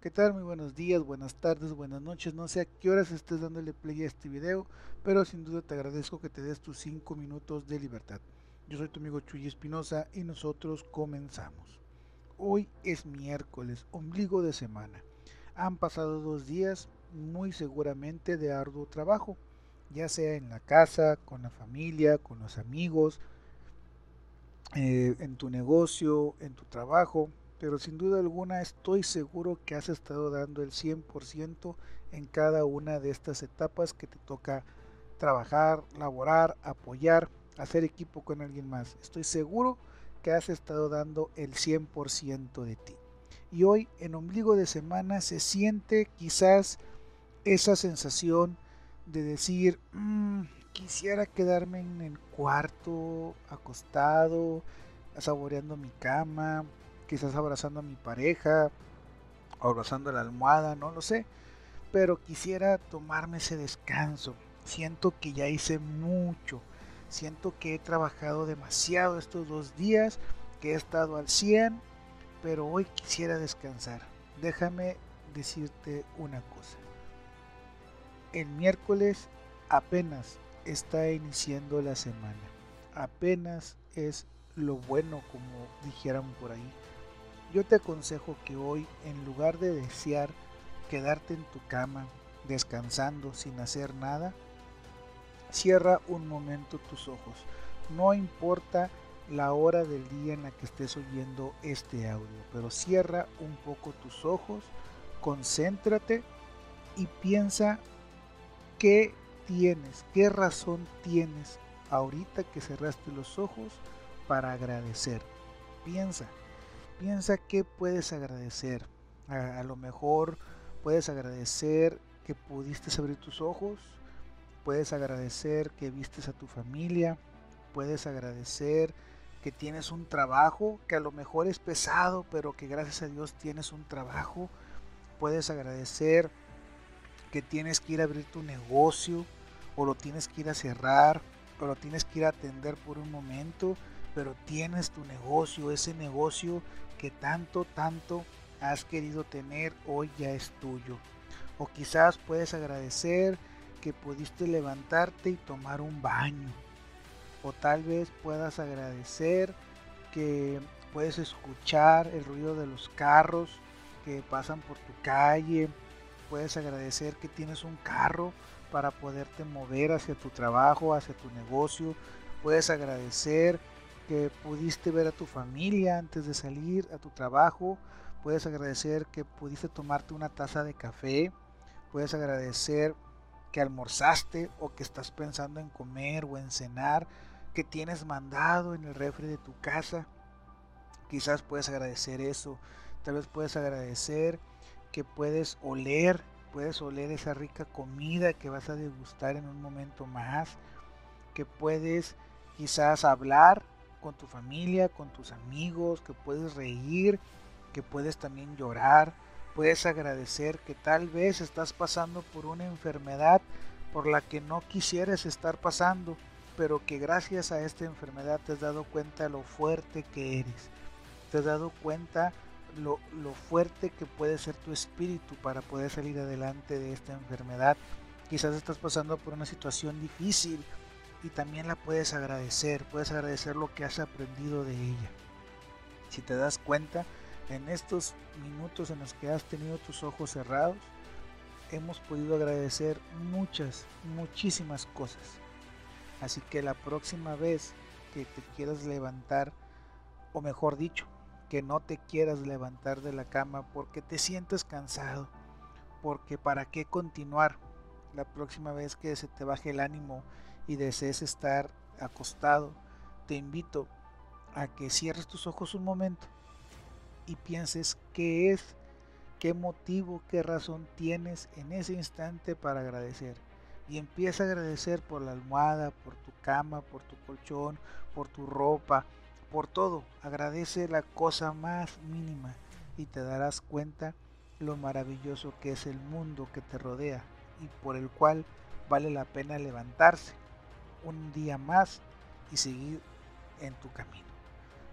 ¿Qué tal? Muy buenos días, buenas tardes, buenas noches. No sé a qué horas estés dándole play a este video, pero sin duda te agradezco que te des tus 5 minutos de libertad. Yo soy tu amigo Chuy Espinosa y nosotros comenzamos. Hoy es miércoles, ombligo de semana. Han pasado dos días muy seguramente de arduo trabajo, ya sea en la casa, con la familia, con los amigos, eh, en tu negocio, en tu trabajo, pero sin duda alguna estoy seguro que has estado dando el 100% en cada una de estas etapas que te toca trabajar, laborar, apoyar, hacer equipo con alguien más. Estoy seguro que has estado dando el 100% de ti. Y hoy en ombligo de semana se siente quizás esa sensación de decir, mm, quisiera quedarme en el cuarto, acostado, saboreando mi cama, quizás abrazando a mi pareja, abrazando la almohada, no lo sé, pero quisiera tomarme ese descanso. Siento que ya hice mucho, siento que he trabajado demasiado estos dos días, que he estado al 100, pero hoy quisiera descansar. Déjame decirte una cosa. El miércoles apenas está iniciando la semana. Apenas es lo bueno, como dijeran por ahí. Yo te aconsejo que hoy, en lugar de desear quedarte en tu cama, descansando sin hacer nada, cierra un momento tus ojos. No importa la hora del día en la que estés oyendo este audio, pero cierra un poco tus ojos, concéntrate y piensa qué tienes, qué razón tienes ahorita que cerraste los ojos para agradecer. Piensa, piensa qué puedes agradecer. A, lo mejor puedes agradecer que pudiste abrir tus ojos, puedes agradecer que vistes a tu familia, puedes agradecer que tienes un trabajo que a lo mejor es pesado, pero que gracias a Dios tienes un trabajo. Puedes agradecer que tienes que ir a abrir tu negocio o lo tienes que ir a cerrar o lo tienes que ir a atender por un momento, pero tienes tu negocio, ese negocio que tanto, tanto has querido tener hoy ya es tuyo. O quizás puedes agradecer que pudiste levantarte y tomar un baño. O tal vez puedas agradecer que puedes escuchar el ruido de los carros que pasan por tu calle. Puedes agradecer que tienes un carro para poderte mover hacia tu trabajo, hacia tu negocio. Puedes agradecer que pudiste ver a tu familia antes de salir a tu trabajo, puedes agradecer que pudiste tomarte una taza de café, puedes agradecer que almorzaste o que estás pensando en comer o en cenar, que tienes mandado en el refri de tu casa. Quizás puedes agradecer eso, tal vez puedes agradecer que puedes oler, puedes oler esa rica comida que vas a degustar en un momento más, que puedes quizás hablar con tu familia, con tus amigos, que puedes reír, que puedes también llorar, puedes agradecer que tal vez estás pasando por una enfermedad por la que no quisieras estar pasando, pero que gracias a esta enfermedad te has dado cuenta lo fuerte que eres, te has dado cuenta lo, lo fuerte que puede ser tu espíritu para poder salir adelante de esta enfermedad. Quizás estás pasando por una situación difícil, y también la puedes agradecer, puedes agradecer lo que has aprendido de ella. Si te das cuenta, en estos minutos en los que has tenido tus ojos cerrados, hemos podido agradecer muchas, muchísimas cosas. Así que la próxima vez que te quieras levantar, o mejor dicho, que no te quieras levantar de la cama porque te sientes cansado, porque para qué continuar la próxima vez que se te baje el ánimo y desees estar acostado, te invito a que cierres tus ojos un momento y pienses qué es, qué motivo, qué razón tienes en ese instante para agradecer. Y empieza a agradecer por la almohada, por tu cama, por tu colchón, por tu ropa, por todo. Agradece la cosa más mínima y te darás cuenta lo maravilloso que es el mundo que te rodea y por el cual vale la pena levantarse un día más y seguir en tu camino.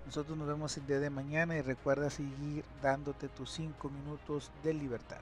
Nosotros nos vemos el día de mañana y recuerda seguir dándote tus 5 minutos de libertad.